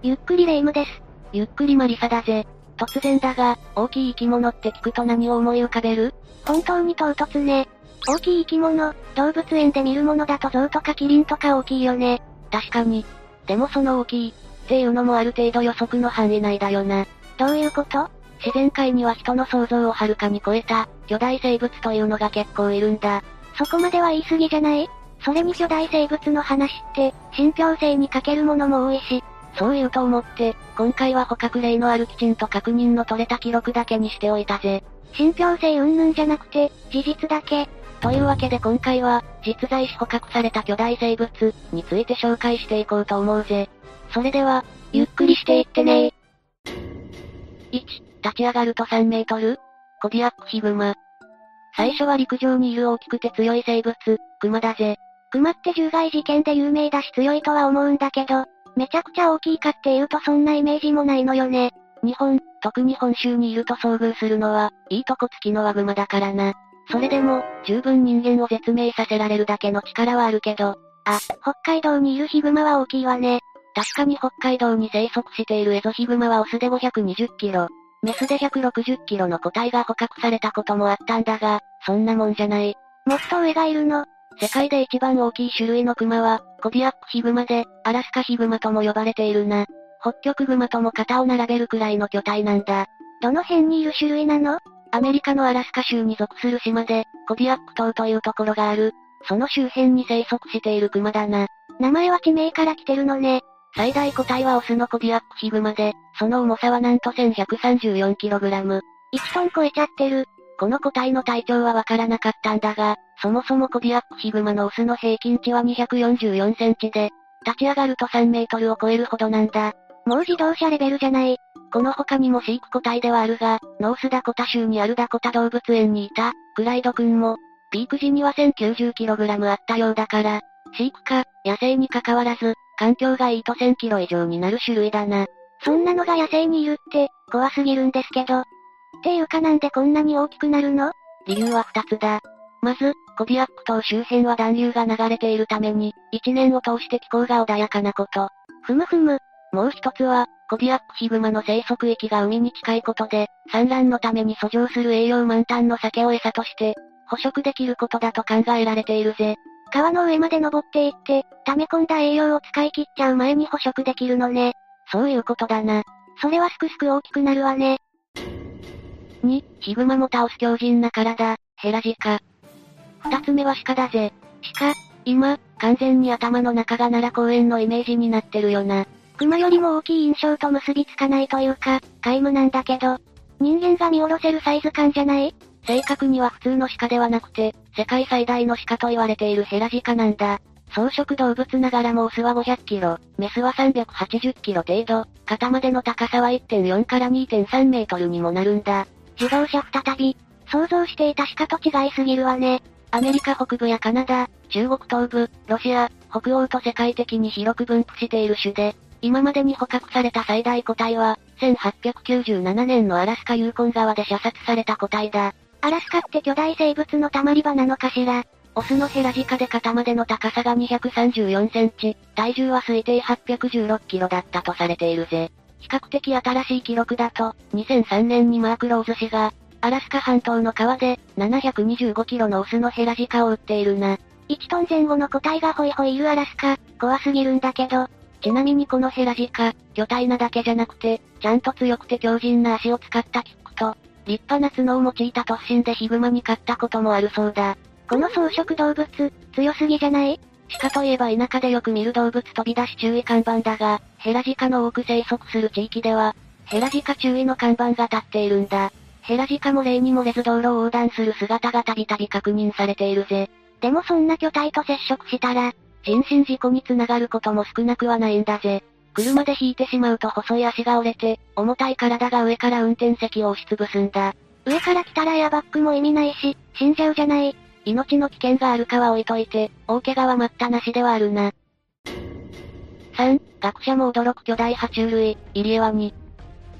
ゆっくりレ夢ムです。ゆっくりマリサだぜ。突然だが、大きい生き物って聞くと何を思い浮かべる？本当に唐突ね。大きい生き物、動物園で見るものだと象とかキリンとか大きいよね。確かに。でもその大きい、っていうのもある程度予測の範囲内だよな。どういうこと？自然界には人の想像をはるかに超えた、巨大生物というのが結構いるんだ。そこまでは言い過ぎじゃない？それに巨大生物の話って、信憑性に欠けるものも多いし。そう言うと思って、今回は捕獲例のあるきちんと確認の取れた記録だけにしておいたぜ。信憑性云々じゃなくて、事実だけ。というわけで今回は、実在し捕獲された巨大生物について紹介していこうと思うぜ。それでは、ゆっくりしていってね1、立ち上がると3メートルコディアックヒグマ。最初は陸上にいる大きくて強い生物、クマだぜ。クマって獣害事件で有名だし強いとは思うんだけど、めちゃくちゃ大きいかっていうとそんなイメージもないのよね。日本、特に本州にいると遭遇するのは、いいとこ付きのワグマだからな。それでも、十分人間を絶命させられるだけの力はあるけど、あ、北海道にいるヒグマは大きいわね。確かに北海道に生息しているエゾヒグマはオスで520キロ、メスで160キロの個体が捕獲されたこともあったんだが、そんなもんじゃない。もっと上がいるの世界で一番大きい種類のクマは、コディアックヒグマで、アラスカヒグマとも呼ばれているな。北極グマとも肩を並べるくらいの巨体なんだ。どの辺にいる種類なの？アメリカのアラスカ州に属する島で、コディアック島というところがある。その周辺に生息しているクマだな。名前は地名から来てるのね。最大個体はオスのコディアックヒグマで、その重さはなんと 1134kg。1トン超えちゃってる。この個体の体長はわからなかったんだが、そもそもコディアックヒグマのオスの平均値は244センチで、立ち上がると3メートルを超えるほどなんだ。もう自動車レベルじゃない。この他にも飼育個体ではあるが、ノースダコタ州にあるダコタ動物園にいた、クライド君も、ピーク時には 1090kg あったようだから、飼育か、野生に関わらず、環境がいいと1000キロ以上になる種類だな。そんなのが野生にいるって、怖すぎるんですけど。っていうかなんでこんなに大きくなるの？理由は二つだ。まず、コディアック島周辺は暖流が流れているために、一年を通して気候が穏やかなこと。ふむふむ。もう一つは、コディアックヒグマの生息域が海に近いことで、産卵のために遡上する栄養満タンの酒を餌として、捕食できることだと考えられているぜ。川の上まで登っていって、溜め込んだ栄養を使い切っちゃう前に捕食できるのね。そういうことだな。それはすくすく大きくなるわね。2、ヒグマも倒す強靭な体、ヘラジカ。二つ目は鹿だぜ。鹿、今、完全に頭の中が奈良公園のイメージになってるよな。熊よりも大きい印象と結びつかないというか、皆無なんだけど、人間が見下ろせるサイズ感じゃない？正確には普通の鹿ではなくて、世界最大の鹿と言われているヘラジカなんだ。草食動物ながらもオスは500キロ、メスは380キロ程度、肩までの高さは1.4から2.3メートルにもなるんだ。自動車再び、想像していた鹿と違いすぎるわね。アメリカ北部やカナダ、中国東部、ロシア、北欧と世界的に広く分布している種で、今までに捕獲された最大個体は、1897年のアラスカユーコン川で射殺された個体だ。アラスカって巨大生物の溜まり場なのかしら？オスのヘラジカで肩までの高さが234センチ、体重は推定816キロだったとされているぜ。比較的新しい記録だと、2003年にマーク・ローズ氏が、アラスカ半島の川で、725キロのオスのヘラジカを売っているな。1トン前後の個体がホイホイいるアラスカ、怖すぎるんだけど。ちなみにこのヘラジカ、巨体なだけじゃなくて、ちゃんと強くて強靭な足を使ったキックと、立派な角を用いた突進でヒグマに勝ったこともあるそうだ。この草食動物、強すぎじゃない？鹿といえば田舎でよく見る動物飛び出し注意看板だが、ヘラジカの多く生息する地域では、ヘラジカ注意の看板が立っているんだ。ヘラジカも例に漏れず道路を横断する姿がたびたび確認されているぜ。でもそんな巨体と接触したら、人身事故につながることも少なくはないんだぜ。車で引いてしまうと細い足が折れて、重たい体が上から運転席を押しつぶすんだ。上から来たらエアバッグも意味ないし、死んじゃうじゃない。命の危険があるかは置いといて、大怪我は待ったなしではあるな。3、学者も驚く巨大爬虫類、イリエワニ。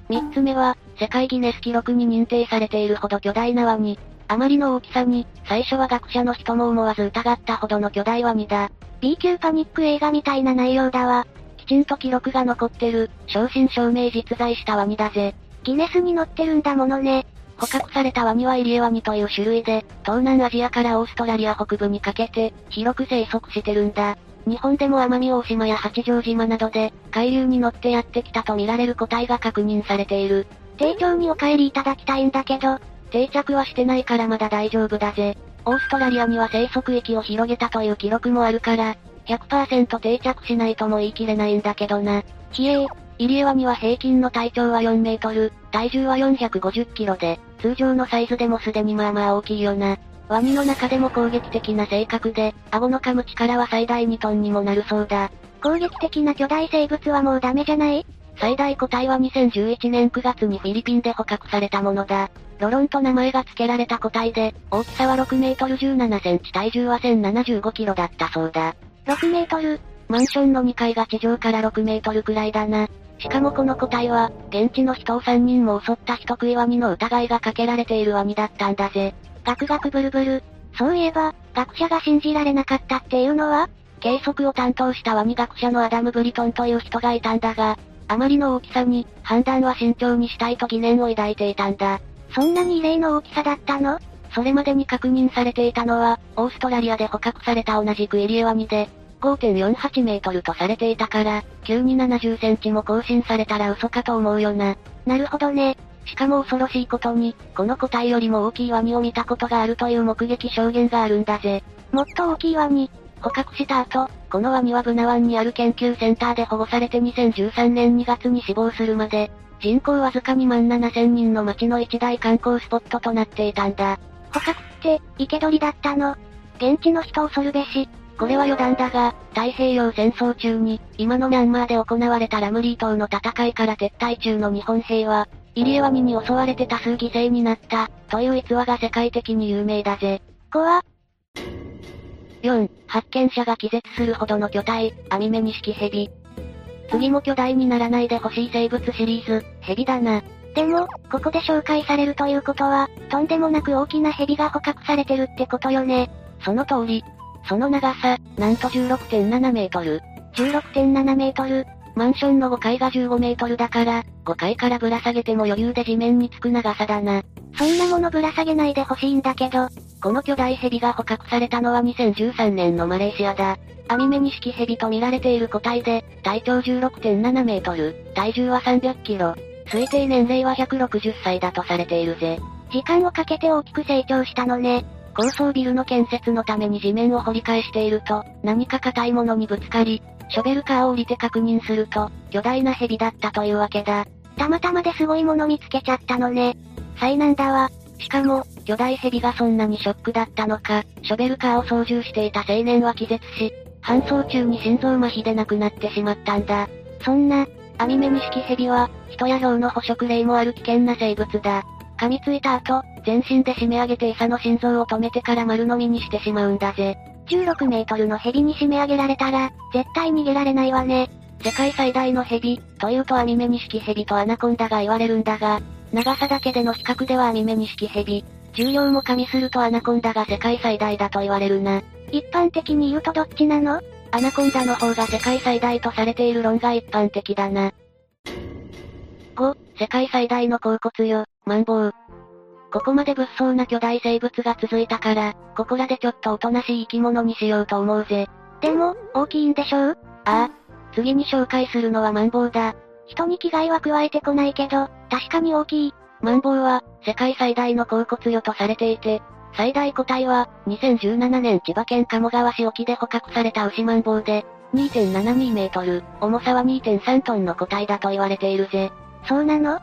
3つ目は、世界ギネス記録に認定されているほど巨大なワニ。あまりの大きさに、最初は学者の人も思わず疑ったほどの巨大ワニだ。B 級パニック映画みたいな内容だわ。ちんと記録が残ってる、正真正銘実在したワニだぜ。ギネスに載ってるんだものね。捕獲されたワニはイリエワニという種類で、東南アジアからオーストラリア北部にかけて、広く生息してるんだ。日本でも奄美大島や八丈島などで、海流に乗ってやってきたとみられる個体が確認されている。丁重にお帰りいただきたいんだけど、定着はしてないからまだ大丈夫だぜ。オーストラリアには生息域を広げたという記録もあるから、100%定着しないとも言い切れないんだけどな。ひえー、イリエワニは平均の体長は4メートル、体重は450キロで、通常のサイズでもすでにまあまあ大きいよな。ワニの中でも攻撃的な性格で、顎の噛む力は最大2トンにもなるそうだ。攻撃的な巨大生物はもうダメじゃない？最大個体は2011年9月にフィリピンで捕獲されたものだ。ロロンと名前が付けられた個体で、大きさは6メートル17センチ体重は1075キロだったそうだ。6メートル？マンションの2階が地上から6メートルくらいだな。しかもこの個体は、現地の人を3人も襲った人食いワニの疑いがかけられているワニだったんだぜ。ガクガクブルブル。そういえば、学者が信じられなかったっていうのは計測を担当したワニ学者のアダム・ブリトンという人がいたんだが、あまりの大きさに、判断は慎重にしたいと疑念を抱いていたんだ。そんなに異例の大きさだったの？それまでに確認されていたのは、オーストラリアで捕獲された同じくイリエワニで、5.48メートルとされていたから、急に70センチも更新されたら嘘かと思うよな。なるほどね。しかも恐ろしいことに、この個体よりも大きいワニを見たことがあるという目撃証言があるんだぜ。もっと大きいワニ。捕獲した後、このワニはブナ湾にある研究センターで保護されて2013年2月に死亡するまで、人口わずか2万7千人の街の一大観光スポットとなっていたんだ。捕獲って、生け捕りだったの現地の人恐るべし。これは余談だが、太平洋戦争中に、今のミャンマーで行われたラムリー島の戦いから撤退中の日本兵は、イリエワニに襲われて多数犠牲になった、という逸話が世界的に有名だぜ。怖4、発見者が気絶するほどの巨体、アミメニシキヘビ。次も巨大にならないでほしい生物シリーズ、ヘビだな。でも、ここで紹介されるということは、とんでもなく大きなヘビが捕獲されてるってことよね。その通り。その長さ、なんと16.7メートル。16.7メートル。マンションの5階が15メートルだから、5階からぶら下げても余裕で地面につく長さだな。そんなものぶら下げないでほしいんだけど。この巨大ヘビが捕獲されたのは2013年のマレーシアだ。アミメニシキヘビと見られている個体で、体長16.7メートル、体重は300キロ。推定年齢は160歳だとされているぜ。時間をかけて大きく成長したのね。高層ビルの建設のために地面を掘り返していると、何か硬いものにぶつかり、ショベルカーを降りて確認すると、巨大なヘビだったというわけだ。たまたまですごいもの見つけちゃったのね。災難だわ。しかも、巨大ヘビがそんなにショックだったのか、ショベルカーを操縦していた青年は気絶し、搬送中に心臓麻痺で亡くなってしまったんだ。そんな、アミメニシキヘビは、人や豹の捕食例もある危険な生物だ。噛みついた後、全身で締め上げて餌の心臓を止めてから丸飲みにしてしまうんだぜ。16メートルのヘビに締め上げられたら、絶対逃げられないわね。世界最大のヘビ、というとアミメニシキヘビとアナコンダが言われるんだが、長さだけでの比較ではアミメニシキヘビ、重量も加味するとアナコンダが世界最大だと言われるな。一般的に言うとどっちなの？アナコンダの方が世界最大とされている論が一般的だな。5、世界最大の硬骨魚、マンボウ。ここまで物騒な巨大生物が続いたから、ここらでちょっとおとなしい生き物にしようと思うぜ。でも、大きいんでしょう？ああ。次に紹介するのはマンボウだ。人に危害は加えてこないけど、確かに大きい。マンボウは、世界最大の甲骨魚とされていて、最大個体は、2017年千葉県鴨川市沖で捕獲された牛マンボウで、2.72メートル、重さは2.3トンの個体だと言われているぜ。そうなの？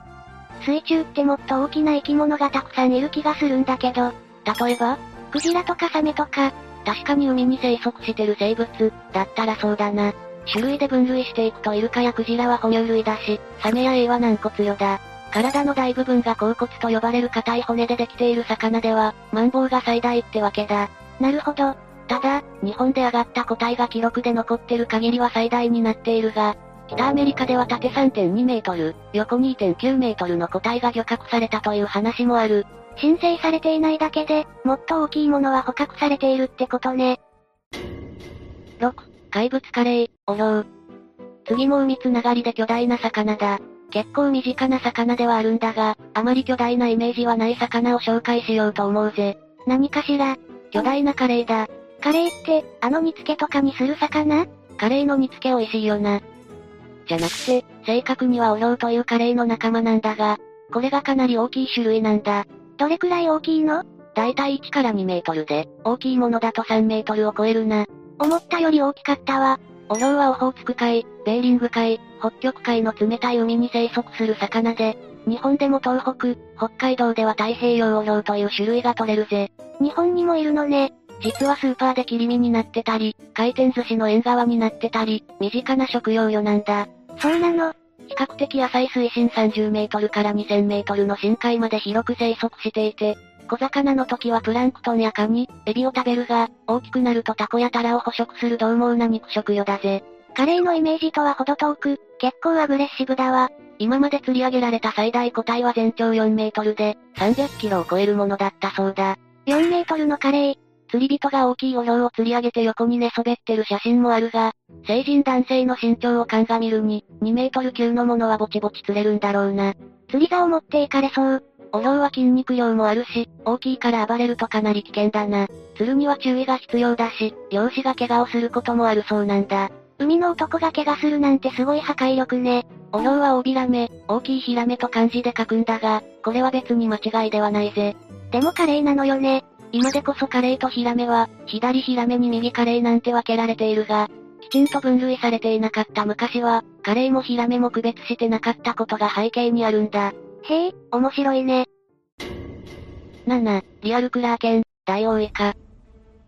水中ってもっと大きな生き物がたくさんいる気がするんだけど、例えば、クジラとかサメとか、確かに海に生息してる生物、だったらそうだな。種類で分類していくとイルカやクジラは哺乳類だし、サメやエイは軟骨魚だ。体の大部分が甲骨と呼ばれる硬い骨でできている魚では、マンボウが最大ってわけだ。なるほど。ただ、日本で上がった個体が記録で残ってる限りは最大になっているが、北アメリカでは縦3.2メートル、横2.9メートルの個体が漁獲されたという話もある。申請されていないだけで、もっと大きいものは捕獲されているってことね。6、怪物カレー、おろう。次も海つながりで巨大な魚だ。結構身近な魚ではあるんだが、あまり巨大なイメージはない魚を紹介しようと思うぜ。何かしら？巨大なカレーだ。カレーって、あの煮付けとかにする魚？カレーの煮付け美味しいよな。じゃなくて、正確にはオリョウというカレーの仲間なんだが、これがかなり大きい種類なんだ。どれくらい大きいの？だいたい1から2メートルで、大きいものだと3メートルを超えるな。思ったより大きかったわ。オリョウはオホーツク海、ベーリング海、北極海の冷たい海に生息する魚で、日本でも東北、北海道では太平洋オリョウという種類が取れるぜ。日本にもいるのね。実はスーパーで切り身になってたり、回転寿司の縁側になってたり、身近な食用魚なんだ。そうなの比較的浅い水深30メートルから2000メートルの深海まで広く生息していて、小魚の時はプランクトンやカニ、エビを食べるが、大きくなるとタコやタラを捕食する獰猛な肉食魚だぜ。カレーのイメージとは程遠く、結構アグレッシブだわ。今まで釣り上げられた最大個体は全長4メートルで、300キロを超えるものだったそうだ。4メートルのカレー。釣り人が大きいオリョウを釣り上げて横に寝そべってる写真もあるが、成人男性の身長を鑑みるに、2メートル級のものはぼちぼち釣れるんだろうな。釣り竿を持っていかれそう。オリョウは筋肉量もあるし、大きいから暴れるとかなり危険だな。釣るには注意が必要だし、漁師が怪我をすることもあるそうなんだ。海の男が怪我するなんてすごい破壊力ね。オリョウは大ビラメ、大きいヒラメと漢字で書くんだが、これは別に間違いではないぜ。でもカレーなのよね。今でこそカレーとヒラメは、左ヒラメに右カレーなんて分けられているが、きちんと分類されていなかった昔は、カレーもヒラメも区別してなかったことが背景にあるんだ。へえ、面白いね。7、リアルクラーケン、ダイオウイカ。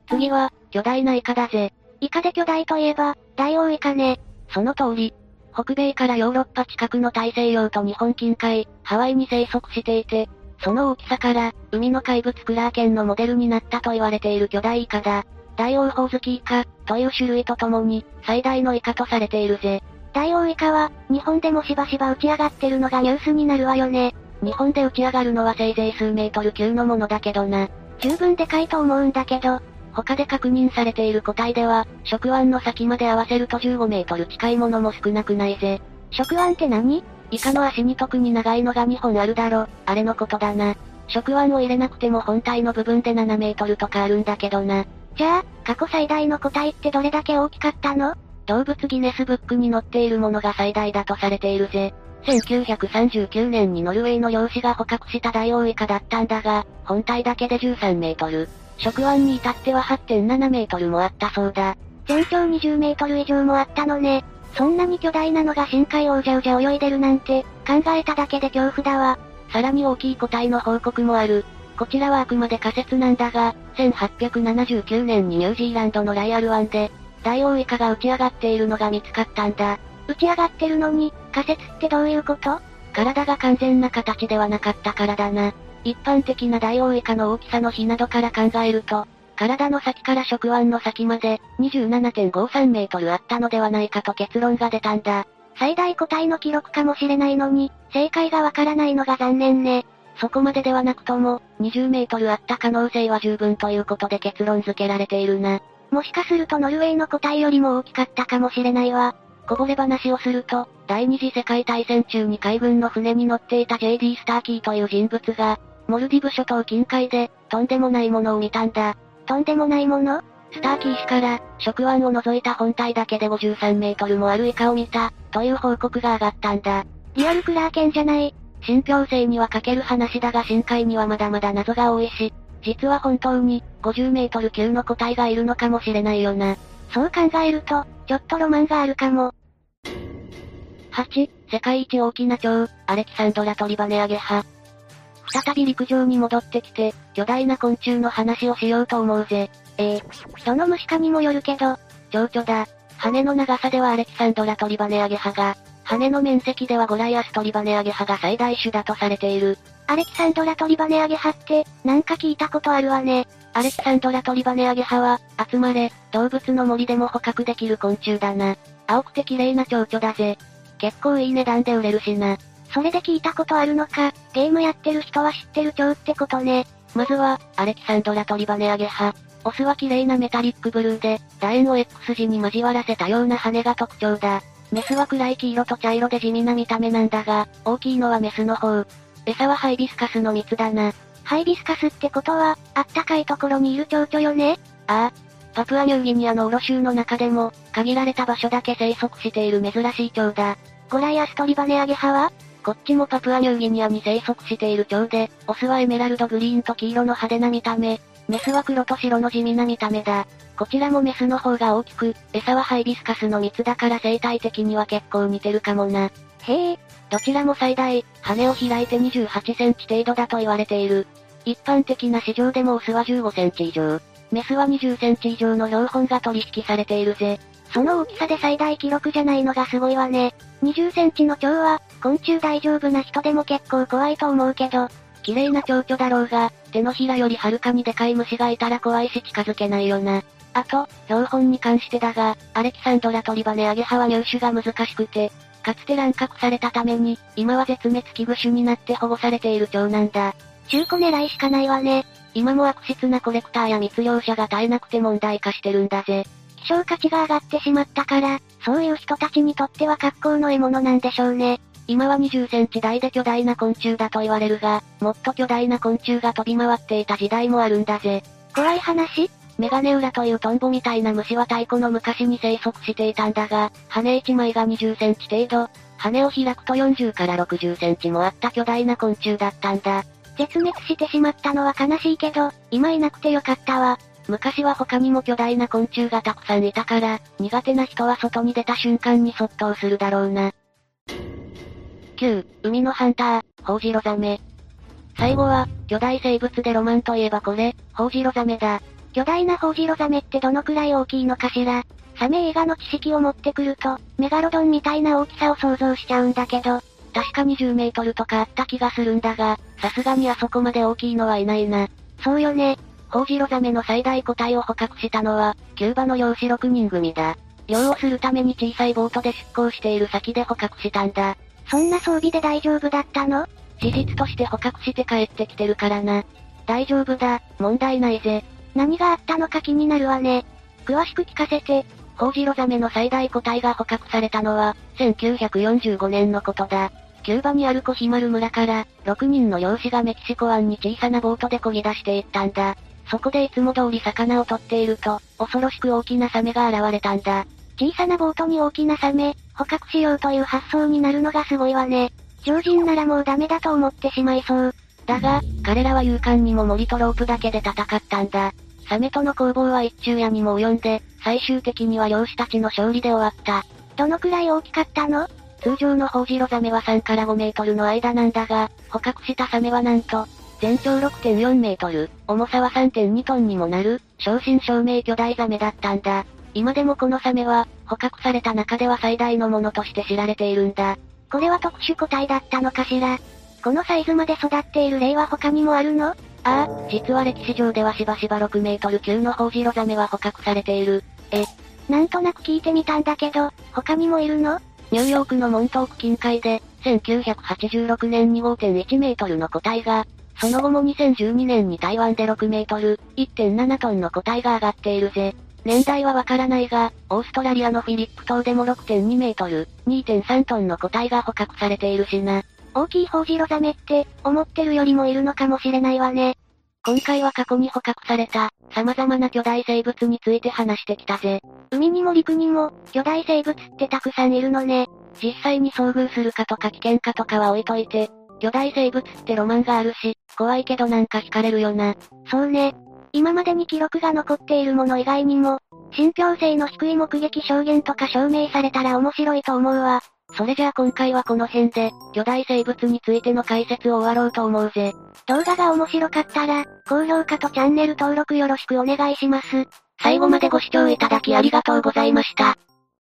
次は、巨大なイカだぜ。イカで巨大といえば、ダイオウイカね。その通り。北米からヨーロッパ近くの大西洋と日本近海、ハワイに生息していて、その大きさから、海の怪物クラーケンのモデルになったと言われている巨大イカだ。大王ホウズキイカ、という種類とともに、最大のイカとされているぜ。大王イカは、日本でもしばしば打ち上がってるのがニュースになるわよね。日本で打ち上がるのはせいぜい数メートル級のものだけどな。十分でかいと思うんだけど、他で確認されている個体では、触腕の先まで合わせると15メートル近いものも少なくないぜ。触腕って何？イカの足に特に長いのが2本あるだろ、あれのことだな。触腕を入れなくても本体の部分で7メートルとかあるんだけどな。じゃあ、過去最大の個体ってどれだけ大きかったの？動物ギネスブックに載っているものが最大だとされているぜ。1939年にノルウェーの漁師が捕獲したダイオウイカだったんだが、本体だけで13メートル。触腕に至っては8.7メートルもあったそうだ。全長20メートル以上もあったのね。そんなに巨大なのが深海をうじゃうじゃ泳いでるなんて、考えただけで恐怖だわ。さらに大きい個体の報告もある。こちらはあくまで仮説なんだが、1879年にニュージーランドのライアル湾で、ダイオウイカが打ち上がっているのが見つかったんだ。打ち上がってるのに、仮説ってどういうこと？体が完全な形ではなかったからだな。一般的なダイオウイカの大きさの比などから考えると、体の先から触腕の先まで、27.53メートルあったのではないかと結論が出たんだ。最大個体の記録かもしれないのに、正解がわからないのが残念ね。そこまでではなくとも、20メートルあった可能性は十分ということで結論付けられているな。もしかするとノルウェーの個体よりも大きかったかもしれないわ。こぼれ話をすると、第二次世界大戦中に海軍の船に乗っていた JD スターキーという人物が、モルディブ諸島近海で、とんでもないものを見たんだ。とんでもないもの？スターキー氏から、触腕を除いた本体だけで53メートルもあるイカを見た、という報告が上がったんだ。リアルクラーケンじゃない。信憑性には欠ける話だが深海にはまだまだ謎が多いし、実は本当に、50メートル級の個体がいるのかもしれないよな。そう考えると、ちょっとロマンがあるかも。8、世界一大きな蝶、アレキサンドラトリバネアゲハ。再び陸上に戻ってきて、巨大な昆虫の話をしようと思うぜ。ええー、どの虫かにもよるけど、蝶々だ。羽の長さではアレキサンドラトリバネアゲハが、羽の面積ではゴライアストリバネアゲハが最大種だとされている。アレキサンドラトリバネアゲハって、なんか聞いたことあるわね。アレキサンドラトリバネアゲハは、集まれ、動物の森でも捕獲できる昆虫だな。青くて綺麗な蝶々だぜ。結構いい値段で売れるしな。それで聞いたことあるのか、ゲームやってる人は知ってる蝶ってことね。まずは、アレキサンドラトリバネアゲハ。オスは綺麗なメタリックブルーで、楕円を X 字に交わらせたような羽が特徴だ。メスは暗い黄色と茶色で地味な見た目なんだが、大きいのはメスの方。餌はハイビスカスの蜜だな。ハイビスカスってことは、あったかいところにいる蝶々よね？ああ。パプアニューギニアのオロ州の中でも、限られた場所だけ生息している珍しい蝶だ。ゴライアストリバネアゲハは？こっちもパプアニューギニアに生息している蝶で、オスはエメラルドグリーンと黄色の派手な見た目、メスは黒と白の地味な見た目だ。こちらもメスの方が大きく、餌はハイビスカスの蜜だから生態的には結構似てるかもな。へえ。どちらも最大、羽を開いて28センチ程度だと言われている。一般的な市場でもオスは15センチ以上、メスは20センチ以上の標本が取引されているぜ。その大きさで最大記録じゃないのがすごいわね。20センチの蝶は、昆虫大丈夫な人でも結構怖いと思うけど、綺麗な蝶々だろうが、手のひらよりはるかにでかい虫がいたら怖いし近づけないよな。あと、標本に関してだが、アレキサンドラトリバネアゲハは入手が難しくて、かつて乱獲されたために、今は絶滅危惧種になって保護されている蝶なんだ。中古狙いしかないわね。今も悪質なコレクターや密漁者が絶えなくて問題化してるんだぜ。希少価値が上がってしまったから、そういう人たちにとっては格好の獲物なんでしょうね。今は20センチ大で巨大な昆虫だと言われるが、もっと巨大な昆虫が飛び回っていた時代もあるんだぜ。怖い話？メガネウラというトンボみたいな虫は太古の昔に生息していたんだが、羽1枚が20センチ程度、羽を開くと40から60センチもあった巨大な昆虫だったんだ。絶滅してしまったのは悲しいけど、今いなくてよかったわ。昔は他にも巨大な昆虫がたくさんいたから、苦手な人は外に出た瞬間にそっとするだろうな。9、海のハンター、ホウジロザメ。最後は、巨大生物でロマンといえばこれ、ホウジロザメだ。巨大なホウジロザメってどのくらい大きいのかしらサメ映画の知識を持ってくると、メガロドンみたいな大きさを想像しちゃうんだけど、確か20メートルとかあった気がするんだが、さすがにあそこまで大きいのはいないな。そうよね。ホウジロザメの最大個体を捕獲したのは、キューバの漁師6人組だ。漁をするために小さいボートで出港している先で捕獲したんだ。そんな装備で大丈夫だったの？事実として捕獲して帰ってきてるからな。大丈夫だ、問題ないぜ。何があったのか気になるわね。詳しく聞かせて。ホウジロザメの最大個体が捕獲されたのは、1945年のことだ。キューバにあるコヒマル村から、6人の漁師がメキシコ湾に小さなボートで漕ぎ出していったんだ。そこでいつも通り魚を取っていると、恐ろしく大きなサメが現れたんだ。小さなボートに大きなサメ、捕獲しようという発想になるのがすごいわね。常人ならもうダメだと思ってしまいそう。だが、彼らは勇敢にも森とロープだけで戦ったんだ。サメとの攻防は一昼夜にも及んで、最終的には漁師たちの勝利で終わった。どのくらい大きかったの？通常のホウジロザメは3から5メートルの間なんだが、捕獲したサメはなんと、全長6.4メートル、重さは3.2トンにもなる、正真正銘巨大ザメだったんだ。今でもこのサメは、捕獲された中では最大のものとして知られているんだ。これは特殊個体だったのかしら？このサイズまで育っている例は他にもあるの？ああ、実は歴史上ではしばしば6メートル級のホウジロザメは捕獲されている。え、なんとなく聞いてみたんだけど、他にもいるの？ニューヨークのモントーク近海で、1986年に5.1メートルの個体が、その後も2012年に台湾で6メートル、1.7トンの個体が上がっているぜ。年代はわからないが、オーストラリアのフィリップ島でも6.2メートル、2.3トンの個体が捕獲されているしな。大きいホウジロザメって、思ってるよりもいるのかもしれないわね。今回は過去に捕獲された、様々な巨大生物について話してきたぜ。海にも陸にも、巨大生物ってたくさんいるのね。実際に遭遇するかとか危険かとかは置いといて、巨大生物ってロマンがあるし、怖いけどなんか惹かれるよな。そうね。今までに記録が残っているもの以外にも、信憑性の低い目撃証言とか証明されたら面白いと思うわ。それじゃあ今回はこの辺で、巨大生物についての解説を終わろうと思うぜ。動画が面白かったら、高評価とチャンネル登録よろしくお願いします。最後までご視聴いただきありがとうございました。